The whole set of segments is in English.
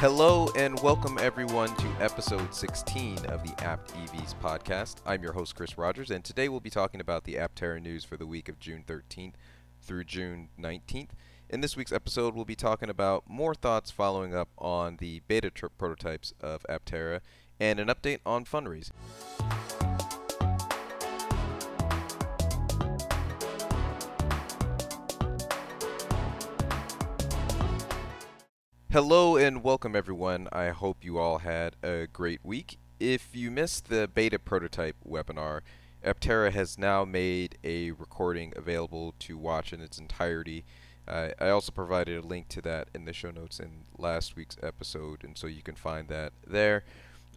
Hello and welcome everyone to episode 16 of the Apt EVs podcast. I'm your host Chris Rogers and today we'll be talking about the Aptera news for the week of June 13th through June 19th. In this week's episode, we'll be talking about more thoughts following up on the beta trip prototypes of Aptera and an update on fundraising. Hello and welcome everyone. I hope you all had a great week. If you missed the beta prototype webinar, Aptera has now made a recording available to watch in its entirety. Uh, I also provided a link to that in the show notes in last week's episode, and so you can find that there.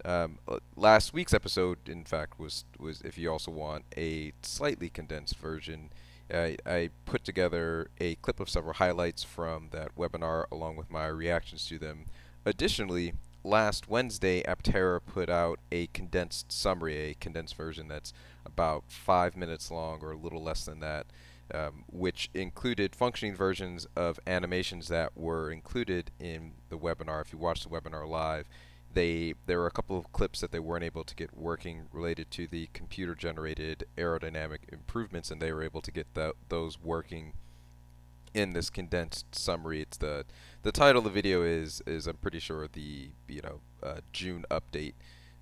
Um, uh, last week's episode, in fact, was was if you also want a slightly condensed version. I, I put together a clip of several highlights from that webinar along with my reactions to them. Additionally, last Wednesday, Aptera put out a condensed summary, a condensed version that's about five minutes long or a little less than that, um, which included functioning versions of animations that were included in the webinar. If you watch the webinar live, they there were a couple of clips that they weren't able to get working related to the computer generated aerodynamic improvements and they were able to get the, those working in this condensed summary. It's the the title of the video is is I'm pretty sure the you know uh, June update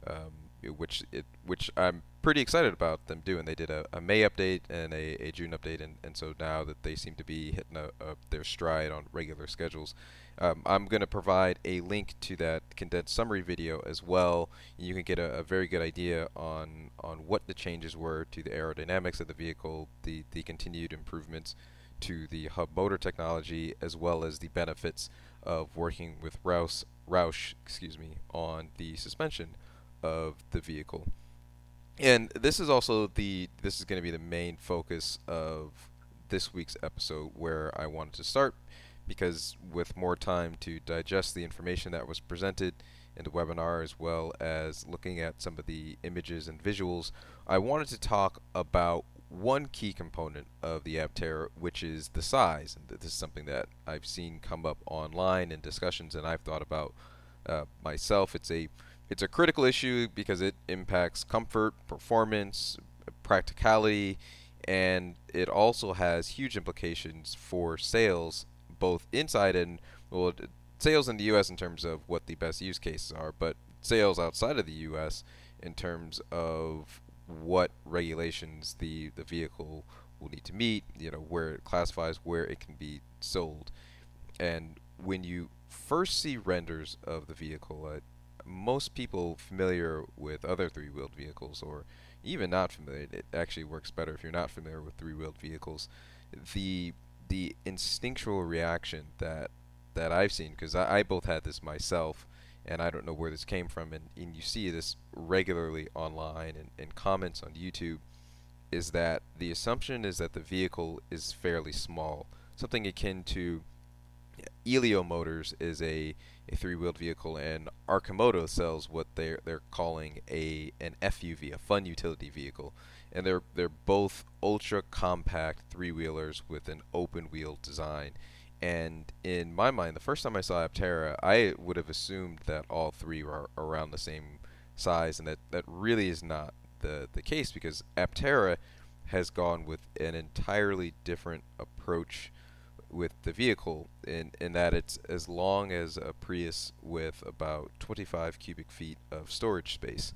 um, which it which I'm pretty excited about them doing they did a, a May update and a, a June update and, and so now that they seem to be hitting a, a, their stride on regular schedules um, I'm going to provide a link to that condensed summary video as well. You can get a, a, very good idea on on what the changes were to the aerodynamics of the vehicle, the the continued improvements to the hub motor technology, as well as the benefits of working with Roush, Roush, excuse me, on the suspension of the vehicle. And this is also the this is going to be the main focus of this week's episode, where I wanted to start because with more time to digest the information that was presented in the webinar as well as looking at some of the images and visuals, I wanted to talk about one key component of the Aptera, which is the size. And this is something that I've seen come up online in discussions and I've thought about uh, myself. It's a it's a critical issue because it impacts comfort, performance, practicality, and it also has huge implications for sales both inside and well sales in the U.S. in terms of what the best use cases are, but sales outside of the U.S. in terms of what regulations the the vehicle will need to meet, you know, where it classifies, where it can be sold. And when you first see renders of the vehicle, most people familiar with other three-wheeled vehicles, or even not familiar, it actually works better if you're not familiar with three-wheeled vehicles. The the instinctual reaction that that I've seen because I, I, both had this myself and I don't know where this came from and, and you see this regularly online and in comments on YouTube is that the assumption is that the vehicle is fairly small something akin to Elio Motors is a, a three-wheeled vehicle and Arcimoto sells what they're they're calling a an FUV a fun utility vehicle and they're they're both ultra compact three wheelers with an open wheel design. And in my mind, the first time I saw Aptera, I would have assumed that all three were around the same size, and that that really is not the the case because Aptera has gone with an entirely different approach with the vehicle in in that it's as long as a Prius with about 25 cubic feet of storage space.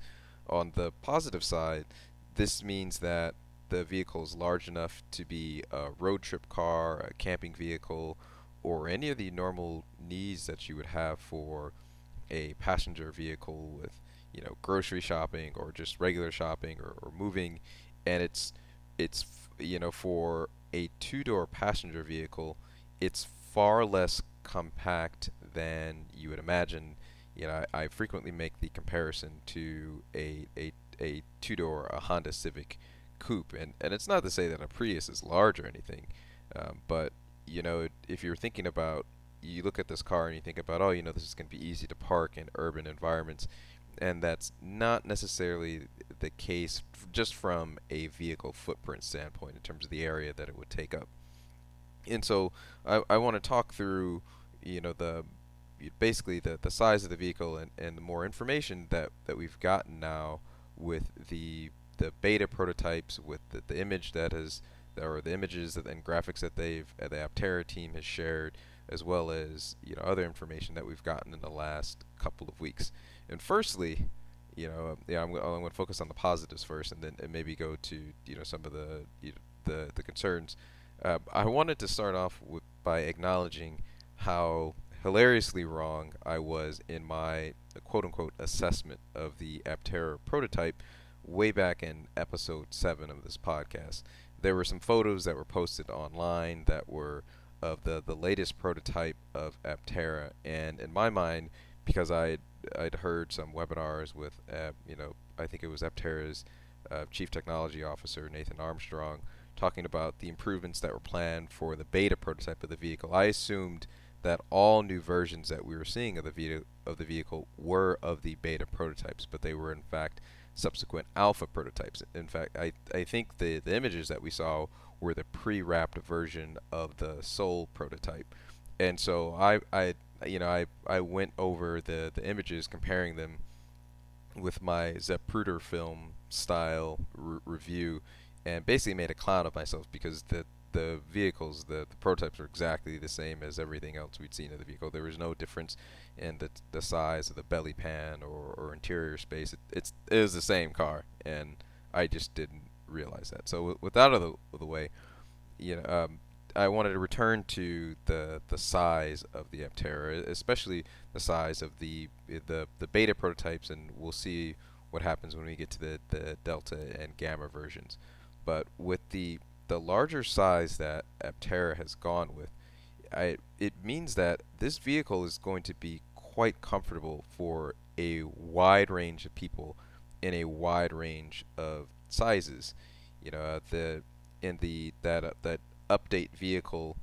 On the positive side, this means that the vehicle is large enough to be a road trip car, a camping vehicle, or any of the normal needs that you would have for a passenger vehicle with, you know, grocery shopping or just regular shopping or, or moving. And it's, it's, you know, for a two-door passenger vehicle, it's far less compact than you would imagine. You know, I, I frequently make the comparison to a, a a two door a Honda Civic coupe, and and it's not to say that a Prius is large or anything, um, but you know if you're thinking about you look at this car and you think about oh you know this is going to be easy to park in urban environments, and that's not necessarily the case just from a vehicle footprint standpoint in terms of the area that it would take up. And so I, I want to talk through you know the basically the the size of the vehicle and, and the more information that that we've gotten now with the the beta prototypes with the, the image that has or the images and graphics that they've uh, the Aptera team has shared as well as you know other information that we've gotten in the last couple of weeks. And firstly, you know, yeah, I'm, I'm going to focus on the positives first, and then and maybe go to you know some of the you know, the the concerns. Uh, I wanted to start off with by acknowledging how hilariously wrong I was in my quote unquote assessment of the Aptera prototype way back in episode 7 of this podcast. There were some photos that were posted online that were of the, the latest prototype of Aptera, and in my mind, because I'd, I'd heard some webinars with, uh, you know, I think it was Aptera's uh, Chief Technology Officer, Nathan Armstrong, talking about the improvements that were planned for the beta prototype of the vehicle. I assumed that all new versions that we were seeing of the, ve- of the vehicle were of the beta prototypes, but they were in fact subsequent alpha prototypes. In fact, I, I think the, the images that we saw were the pre-wrapped version of the Sol prototype. And so I, I you know, I, I went over the, the images, comparing them with my Zapruder film style review, and basically made a clown of myself because the the vehicles, the, the prototypes were exactly the same as everything else we'd seen in the vehicle. There was no difference in the the size of the belly pan or, or interior space. It, it's it was the same car, and I just didn't realize that. So w- with that out of the, of the way, you know, um, I wanted to return to the the size of the Aptera, especially the size of the the the beta prototypes, and we'll see what happens when we get to the the Delta and Gamma versions. But with the the larger size that Aptera has gone with, I, it means that this vehicle is going to be quite comfortable for a wide range of people in a wide range of sizes. You know, uh, the in the that uh, that update vehicle,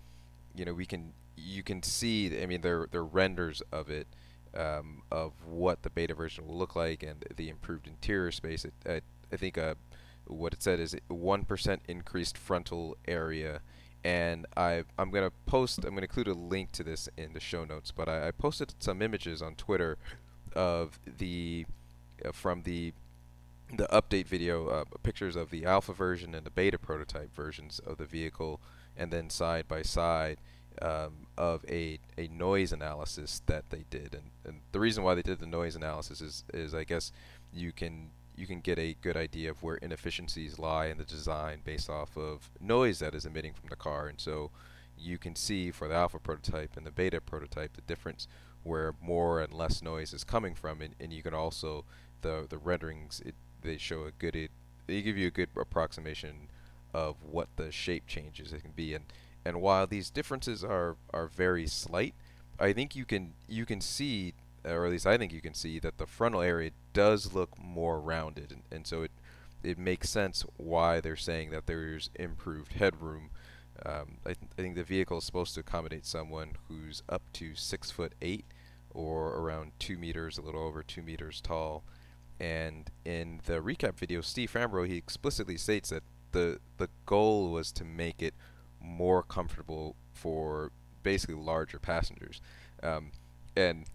you know, we can you can see. I mean, they're they're renders of it. Um, of what the beta version will look like and the improved interior space. It, I, I think uh, what it said is 1% increased frontal area and I I'm gonna post I'm gonna include a link to this in the show notes but I, I posted some images on Twitter of the uh, from the the update video uh, pictures of the alpha version and the beta prototype versions of the vehicle and then side by side um, of a, a noise analysis that they did and, and the reason why they did the noise analysis is, is I guess you can you can get a good idea of where inefficiencies lie in the design based off of noise that is emitting from the car. And so you can see for the alpha prototype and the beta prototype the difference where more and less noise is coming from. And, and you can also, the, the renderings, it, they show a good, they give you a good approximation of what the shape changes it can be. And, and while these differences are, are very slight, I think you can you can see or at least I think you can see that the frontal area does look more rounded, and, and so it it makes sense why they're saying that there's improved headroom. Um, I, th- I think the vehicle is supposed to accommodate someone who's up to six foot eight, or around two meters, a little over two meters tall. And in the recap video, Steve Fambro he explicitly states that the the goal was to make it more comfortable for basically larger passengers. Um, and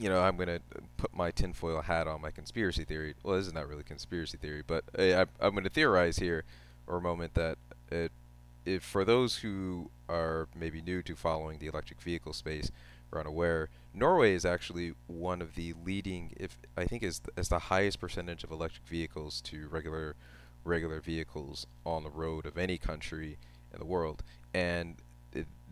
you know, I'm gonna put my tinfoil hat on my conspiracy theory. Well, this is not really conspiracy theory, but uh, I, am to theorize here for a moment that it, if for those who are maybe new to following the electric vehicle space or unaware, Norway is actually one of the leading, if I think is as the highest percentage of electric vehicles to regular regular vehicles on the road of any country in the world, and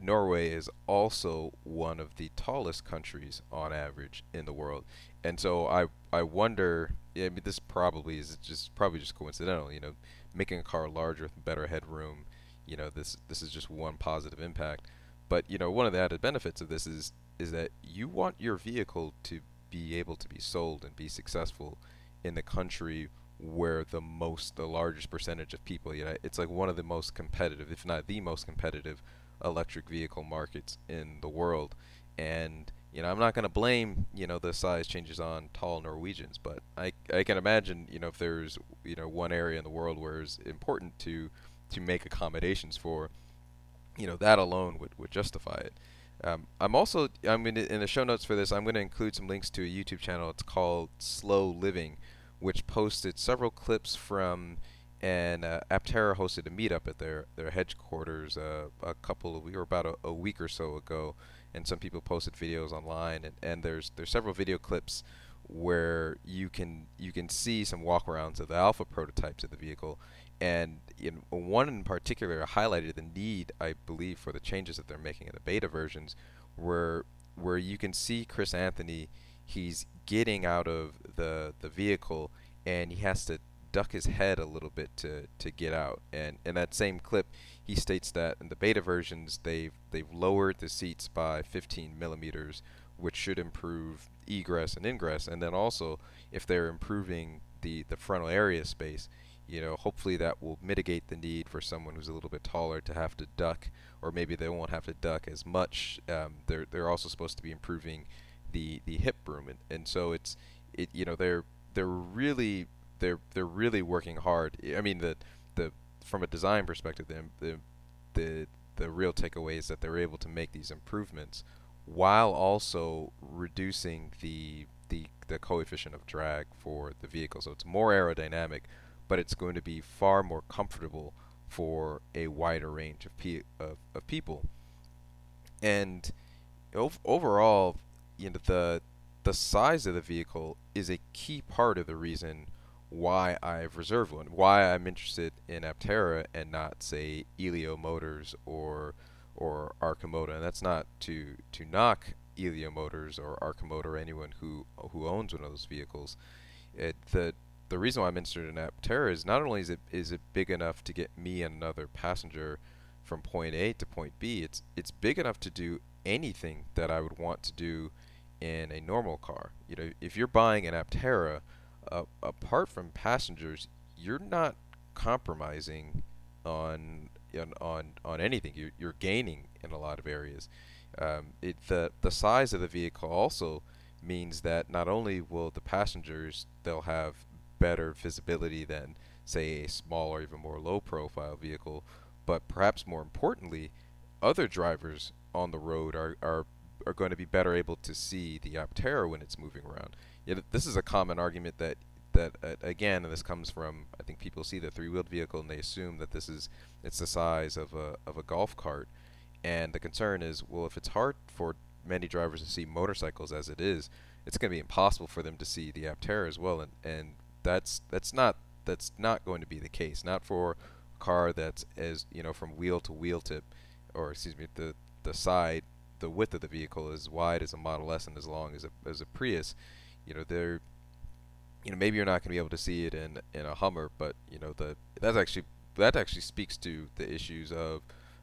Norway is also one of the tallest countries on average in the world, and so I I wonder. I mean, this probably is just probably just coincidental. You know, making a car larger with better headroom. You know, this this is just one positive impact. But you know, one of the added benefits of this is is that you want your vehicle to be able to be sold and be successful in the country where the most the largest percentage of people you know it's like one of the most competitive if not the most competitive electric vehicle markets in the world. And you know, I'm not going to blame you know the size changes on tall Norwegians, but I I can imagine you know if there's you know one area in the world where it's important to to make accommodations for, you know that alone would would justify it. Um, I'm also I'm gonna in the show notes for this I'm going to include some links to a YouTube channel. It's called Slow Living, which posted several clips from and uh, Aptera hosted a meetup at their their headquarters uh, a couple of we or about a, a, week or so ago, and some people posted videos online, and, and there's there's several video clips where you can you can see some walkarounds of the alpha prototypes of the vehicle, and in one in particular highlighted the need I believe for the changes that they're making in the beta versions, where where you can see Chris Anthony, he's getting out of the the vehicle and he has to duck his head a little bit to, to get out. And in that same clip, he states that in the beta versions, they've they've lowered the seats by 15 millimeters, which should improve egress and ingress. And then also, if they're improving the the frontal area space, you know, hopefully that will mitigate the need for someone who's a little bit taller to have to duck, or maybe they won't have to duck as much. Um, they're they're also supposed to be improving the the hip room, and, and so it's it you know they're they're really they're they're really working hard. I mean the the from a design perspective, the the the, the real takeaway is that they're able to make these improvements while also reducing the the the coefficient of drag for the vehicle. So it's more aerodynamic, but it's going to be far more comfortable for a wider range of pe of, of people. And ov overall, you know the the size of the vehicle is a key part of the reason why I've reserved one, why I'm interested in Aptera and not say Elio Motors or or Arcimoto. And that's not to to knock Elio Motors or Arcimoto or anyone who who owns one of those vehicles. It, the the reason why I'm interested in Aptera is not only is it is it big enough to get me and another passenger from point A to point B, it's it's big enough to do anything that I would want to do in a normal car. You know, if you're buying an Aptera uh, apart from passengers, you're not compromising on on on, on anything. You're, you're gaining in a lot of areas. Um, it, the the size of the vehicle also means that not only will the passengers they'll have better visibility than say a small or even more low profile vehicle, but perhaps more importantly, other drivers on the road are, are are going to be better able to see the Aptera when it's moving around. Yet this is a common argument that that uh, again, and this comes from I think people see the three-wheeled vehicle and they assume that this is it's the size of a of a golf cart, and the concern is well if it's hard for many drivers to see motorcycles as it is, it's going to be impossible for them to see the Aptera as well, and and that's that's not that's not going to be the case. Not for a car that's as you know from wheel to wheel tip, or excuse me, the the side, the width of the vehicle is wide as a Model S and as long as a as a Prius you know they're you know maybe you're not going to be able to see it in in a Hummer, but you know the that's actually that actually speaks to the issues of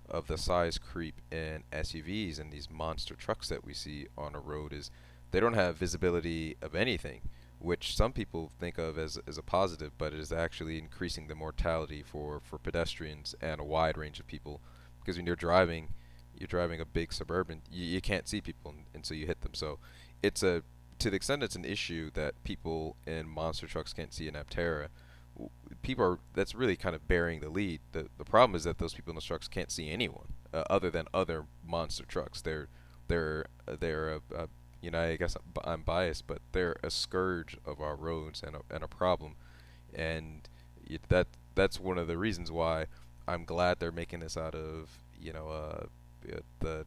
of the size creep in SUVs and these monster trucks that we see on a road is they don't have visibility of anything, which some people think of as, as a positive, but it is actually increasing the mortality for, for pedestrians and a wide range of people. Because when you're driving, you're driving a big suburban, you, you can't see people, and, and so you hit them. So it's a to the extent it's an issue that people in monster trucks can't see in Aptera, people are that's really kind of bearing the lead. The the problem is that those people in the trucks can't see anyone uh, other than other monster trucks. They're they're they're a, a, you know I guess I'm, biased, but they're a scourge of our roads and a, and a problem, and it, that that's one of the reasons why I'm glad they're making this out of you know uh, the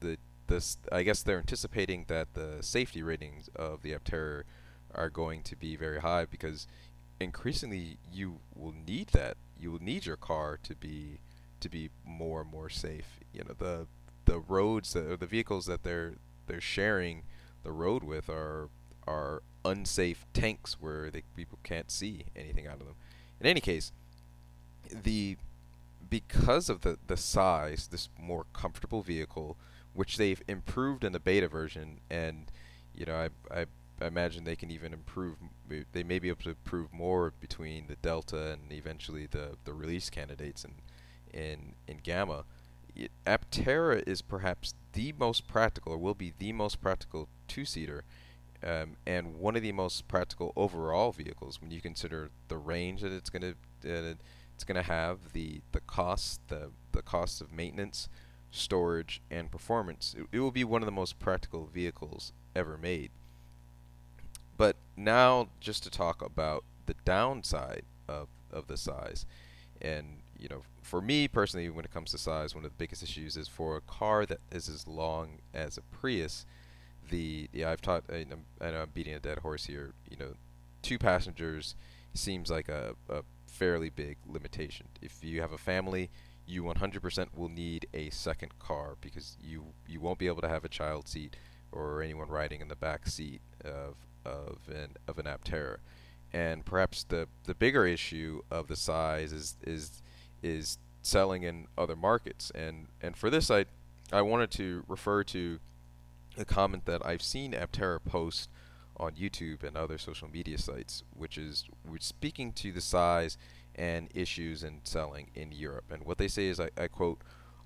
the this I guess they're anticipating that the safety ratings of the Aptera are going to be very high because increasingly you will need that. You will need your car to be to be more and more safe. You know the the roads that, or the vehicles that they're they're sharing the road with are are unsafe tanks where they, people can't see anything out of them. In any case, the because of the the size, this more comfortable vehicle which they've improved in the beta version, and you know I, I, I imagine they can even improve. They may be able to improve more between the Delta and eventually the the release candidates in in in Gamma. Aptera is perhaps the most practical, or will be the most practical two-seater, um, and one of the most practical overall vehicles when you consider the range that it's going to it's going to have, the the cost, the the cost of maintenance, storage, and performance. It, it will be one of the most practical vehicles ever made. But now, just to talk about the downside of, of the size, and you know, for me personally, when it comes to size, one of the biggest issues is for a car that is as long as a Prius. The yeah, I've taught. I know, I know I'm beating a dead horse here. You know, two passengers seems like a, a fairly big limitation. If you have a family, you 100% will need a second car because you you won't be able to have a child seat or anyone riding in the back seat of of an of an Aptera. And perhaps the the bigger issue of the size is is is selling in other markets. And and for this, I I wanted to refer to a comment that I've seen Aptera post on YouTube and other social media sites, which is which speaking to the size and issues in selling in Europe. And what they say is, I, I quote,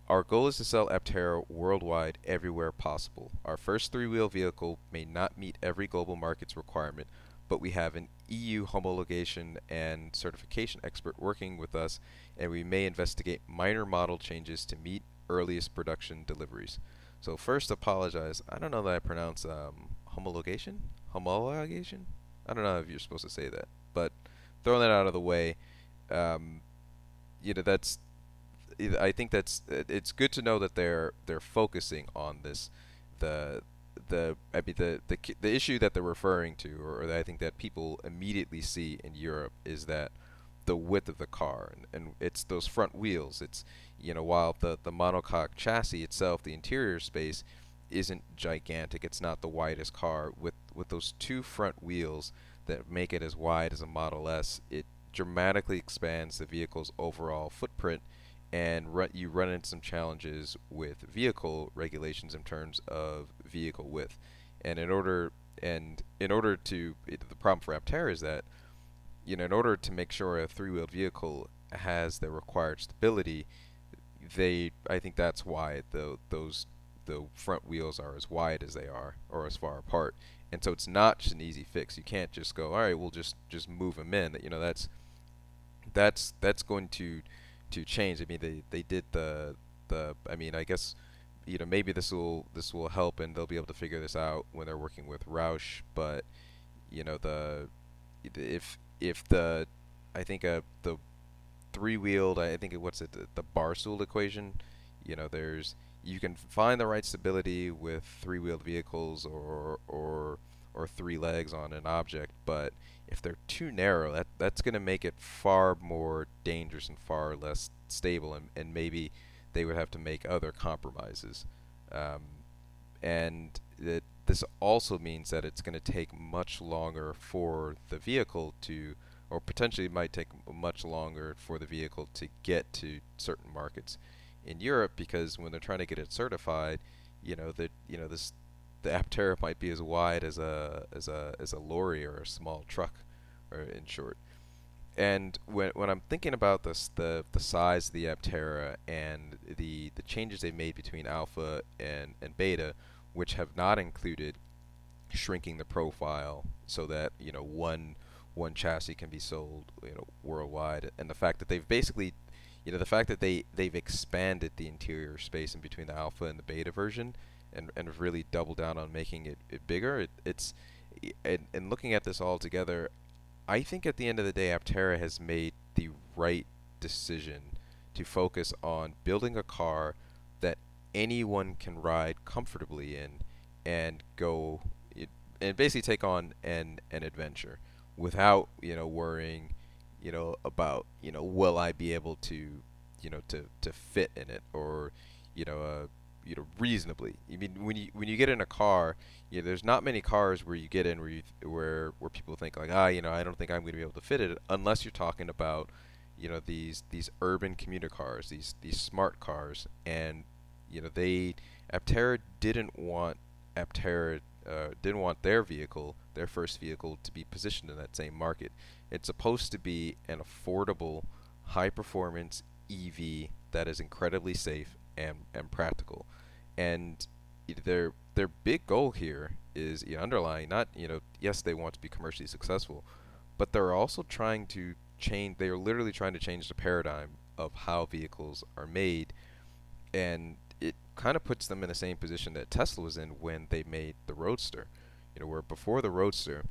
our goal is to sell Aptera worldwide everywhere possible. Our first three-wheel vehicle may not meet every global market's requirement, but we have an EU homologation and certification expert working with us, and we may investigate minor model changes to meet earliest production deliveries. So first, apologize. I don't know that I pronounce um, homologation, homologation. I don't know if you're supposed to say that, but throwing that out of the way, um, you know that's. I think that's it's good to know that they're they're focusing on this, the the I mean the the the issue that they're referring to, or that I think that people immediately see in Europe is that the width of the car, and, and it's those front wheels. It's you know while the the monocoque chassis itself, the interior space isn't gigantic. It's not the widest car with with those two front wheels that make it as wide as a Model S. It dramatically expands the vehicle's overall footprint and you run into some challenges with vehicle regulations in terms of vehicle width. And in order and in order to it, the problem for Aptera is that you know in order to make sure a three-wheeled vehicle has the required stability, they I think that's why the those the front wheels are as wide as they are or as far apart. And so it's not just an easy fix. You can't just go, all right, we'll just just move them in. You know, that's that's that's going to to change. I mean, they they did the the. I mean, I guess you know maybe this will this will help and they'll be able to figure this out when they're working with Roush. But you know the if if the I think uh, the three wheeled I think what's it the, the Barstool equation. You know, there's you can find the right stability with three wheeled vehicles or or or three legs on an object, but if they're too narrow, that that's going to make it far more dangerous and far less stable, and, and maybe they would have to make other compromises. Um, and that this also means that it's going to take much longer for the vehicle to, or potentially might take much longer for the vehicle to get to certain markets in Europe because when they're trying to get it certified, you know that you know this the Aptera might be as wide as a as a as a lorry or a small truck, or in short. And when when I'm thinking about this, the the size of the Aptera and the the changes they made between alpha and and beta, which have not included shrinking the profile so that you know one one chassis can be sold you know worldwide, and the fact that they've basically you know the fact that they they've expanded the interior space in between the alpha and the beta version and and really double down on making it, it bigger. It, it's and, and looking at this all together, I think at the end of the day, Aptera has made the right decision to focus on building a car that anyone can ride comfortably in and go and basically take on an an adventure without you know worrying you know about you know will I be able to you know to to fit in it or you know uh, you know reasonably. I mean, when you when you get in a car, you know, there's not many cars where you get in where you th- where where people think like, ah, you know, I don't think I'm going to be able to fit it unless you're talking about, you know, these these urban commuter cars, these these smart cars, and you know they Aptera didn't want Aptera uh, didn't want their vehicle, their first vehicle, to be positioned in that same market. It's supposed to be an affordable, high performance EV that is incredibly safe and, and practical. And their their big goal here is underlying not you know yes they want to be commercially successful, but they're also trying to change. They are literally trying to change the paradigm of how vehicles are made, and it kind of puts them in the same position that Tesla was in when they made the Roadster. You know, where before the Roadster,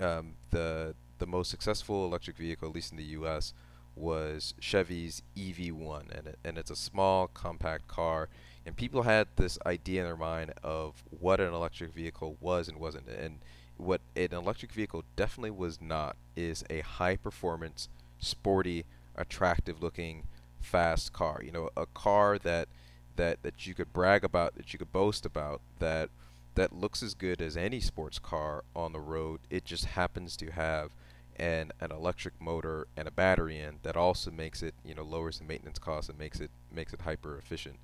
um, the the most successful electric vehicle, at least in the U.S., was Chevy's EV1, and it, and it's a small, compact car. And people had this idea in their mind of what an electric vehicle was and wasn't. And what an electric vehicle definitely was not is a high-performance, sporty, attractive-looking, fast car. You know, a car that that that you could brag about, that you could boast about, that that looks as good as any sports car on the road. It just happens to have an an electric motor and a battery in that also makes it you know lowers the maintenance costs and makes it makes it hyper efficient.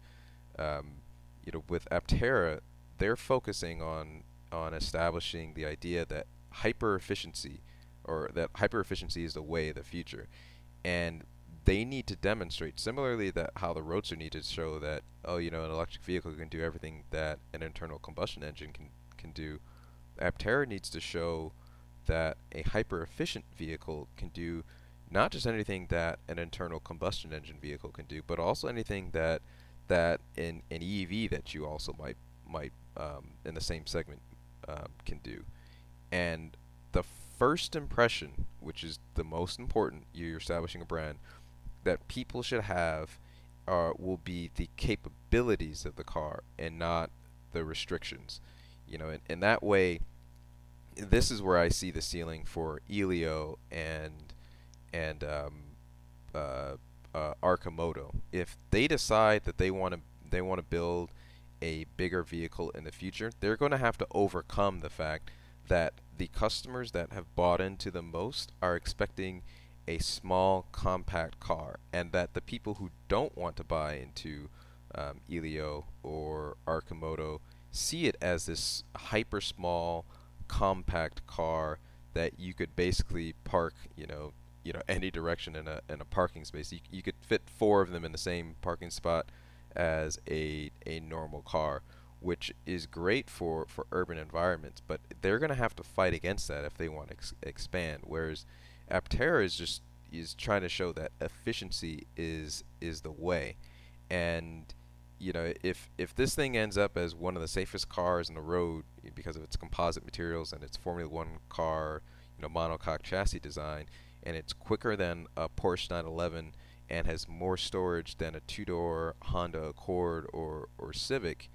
Um, you know, with Aptera, they're focusing on on establishing the idea that hyper efficiency or that hyper efficiency is the way of the future, and they need to demonstrate similarly that how the Roadster need to show that oh you know an electric vehicle can do everything that an internal combustion engine can can do. Aptera needs to show that a hyper efficient vehicle can do not just anything that an internal combustion engine vehicle can do, but also anything that that an, an EV that you also might might um, in the same segment um, can do. And the first impression, which is the most important, you're establishing a brand that people should have, uh, will be the capabilities of the car and not the restrictions. You know, in, in that way, this is where I see the ceiling for Elio and and um, uh, uh, Arcimoto. If they decide that they want to they want to build a bigger vehicle in the future, they're going to have to overcome the fact that the customers that have bought into the most are expecting a small compact car and that the people who don't want to buy into um, Elio or Arcimoto see it as this hyper small compact car that you could basically park, you know, you know any direction in a in a parking space. You, you could fit four of them in the same parking spot as a a normal car, which is great for for urban environments. But they're to have to fight against that if they want to ex- expand. Whereas Aptera is just is trying to show that efficiency is is the way, and you know, if if this thing ends up as one of the safest cars in the road because of its composite materials and its Formula One car, you know, monocoque chassis design, and it's quicker than a Porsche 911 and has more storage than a two-door Honda Accord or or Civic,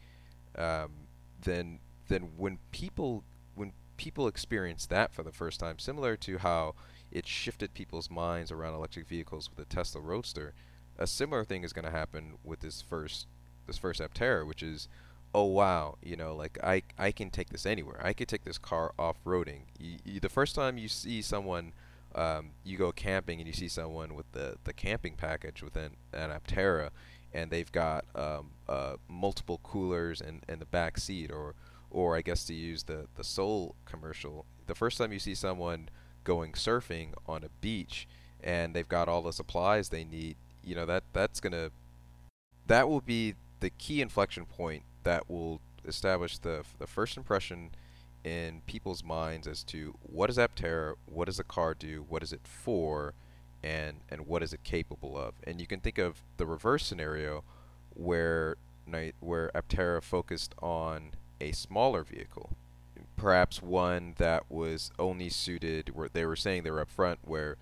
um, then then when people when people experience that for the first time, similar to how it shifted people's minds around electric vehicles with the Tesla Roadster, a similar thing is going to happen with this first this first Aptera, which is, oh wow, you know, like I I can take this anywhere. I could take this car off roading. the first time you see someone, um, you go camping and you see someone with the the camping package within an Aptera, and they've got um, uh, multiple coolers in in the back seat, or or I guess to use the the Sol commercial, the first time you see someone going surfing on a beach and they've got all the supplies they need, you know that that's gonna that will be the key inflection point that will establish the the first impression in people's minds as to what is Aptera, what does the car do, what is it for, and and what is it capable of. And you can think of the reverse scenario where where Aptera focused on a smaller vehicle, perhaps one that was only suited where they were saying they were up front where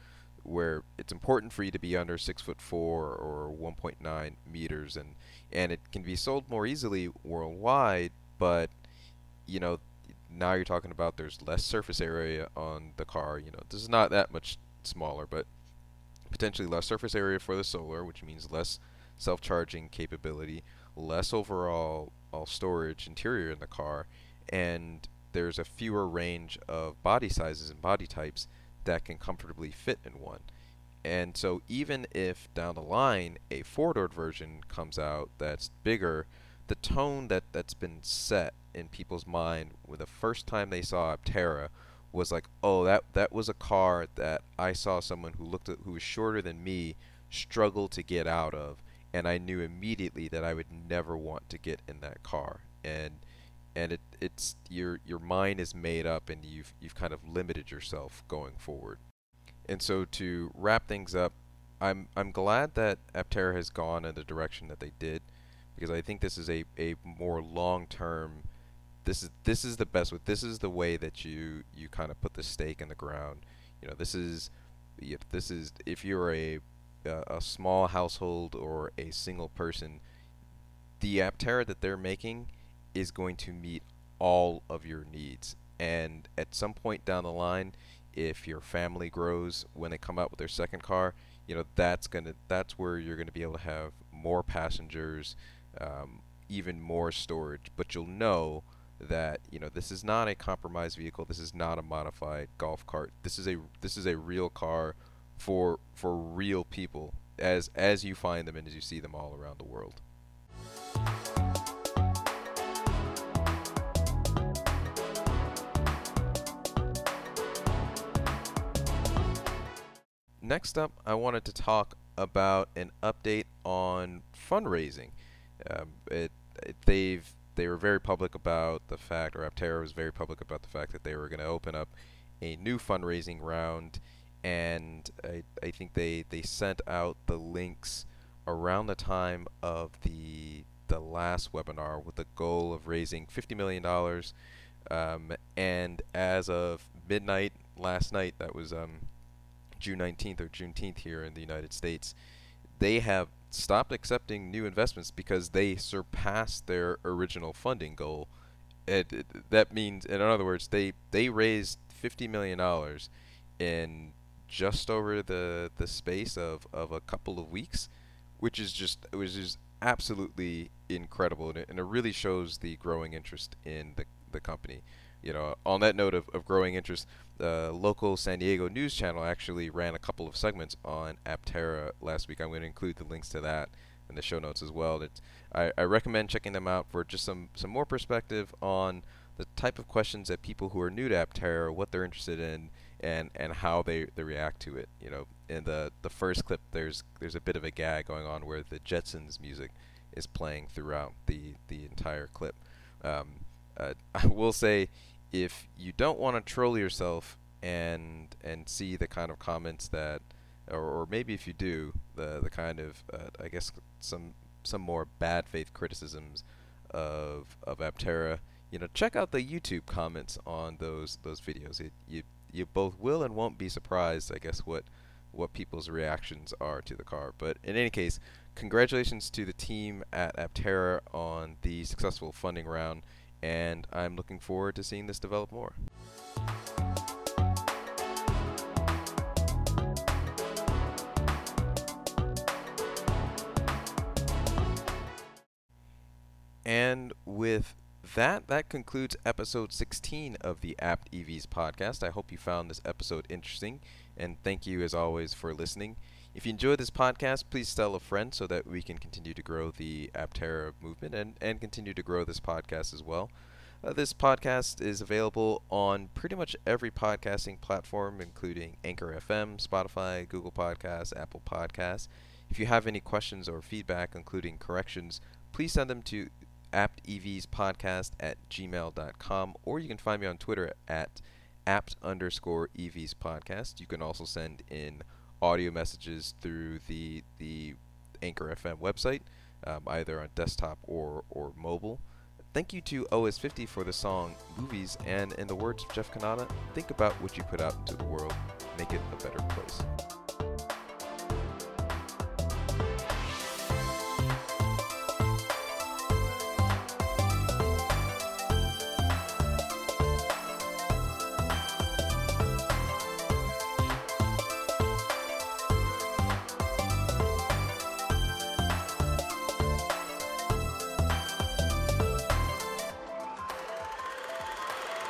where it's important for you to be under six foot four or 1.9 meters, and and it can be sold more easily worldwide. But you know, now you're talking about there's less surface area on the car. You know, this is not that much smaller, but potentially less surface area for the solar, which means less self-charging capability, less overall all storage interior in the car, and there's a fewer range of body sizes and body types that can comfortably fit in one. And so even if down the line a four-door version comes out that's bigger, the tone that that's been set in people's mind with the first time they saw Aptera was like, oh, that that was a car that I saw someone who looked at, who was shorter than me struggle to get out of, and I knew immediately that I would never want to get in that car. And and it it's your your mind is made up and you've you've kind of limited yourself going forward. And so to wrap things up, I'm I'm glad that Aptera has gone in the direction that they did because I think this is a, a more long term. This is this is the best way. This is the way that you you kind of put the stake in the ground. You know, this is if this is if you're a a small household or a single person, the Aptera that they're making is going to meet all of your needs. And at some point down the line, if your family grows when they come out with their second car, you know that's gonna that's where you're gonna be able to have more passengers, um, even more storage. But you'll know that you know this is not a compromised vehicle. This is not a modified golf cart. This is a this is a real car for for real people as as you find them and as you see them all around the world. Next up, I wanted to talk about an update on fundraising. Um, it, it, they've they were very public about the fact, or Aptera was very public about the fact that they were going to open up a new fundraising round, and I, I think they, they sent out the links around the time of the the last webinar with the goal of raising $50 million. Um, and as of midnight last night, that was um, June 19th or Juneteenth here in the United States, they have stopped accepting new investments because they surpassed their original funding goal. It, it, that means, in other words, they they raised fifty million dollars in just over the the space of, of a couple of weeks, which is just was just absolutely incredible, and it, and it really shows the growing interest in the the company you know, on that note of, of growing interest, the local San Diego news channel actually ran a couple of segments on Aptera last week. I'm going to include the links to that in the show notes as well. I, I recommend checking them out for just some, some more perspective on the type of questions that people who are new to Aptera, what they're interested in, and, and how they, they react to it. You know, in the, the first clip, there's there's a bit of a gag going on where the Jetsons music is playing throughout the the entire clip. Um, uh, I will say if you don't want to troll yourself and and see the kind of comments that, or, or maybe if you do, the the kind of uh, I guess some some more bad faith criticisms of of Aptera, you know, check out the YouTube comments on those those videos. It, you you both will and won't be surprised, I guess, what what people's reactions are to the car. But in any case, congratulations to the team at Aptera on the successful funding round and I'm looking forward to seeing this develop more. And with that, that concludes episode 16 of the Apt EVs podcast. I hope you found this episode interesting, and thank you as always for listening. If you enjoyed this podcast, please tell a friend so that we can continue to grow the Aptera movement and, and continue to grow this podcast as well. Uh, this podcast is available on pretty much every podcasting platform, including Anchor FM, Spotify, Google Podcasts, Apple Podcasts. If you have any questions or feedback, including corrections, please send them to aptevspodcast at gmail.com, or you can find me on Twitter at apt underscore evs podcast. You can also send in audio messages through the the Anchor FM website, um, either on desktop or or mobile. Thank you to OS50 for the song Movies, and in the words of Jeff Kanata, think about what you put out into the world, make it a better place.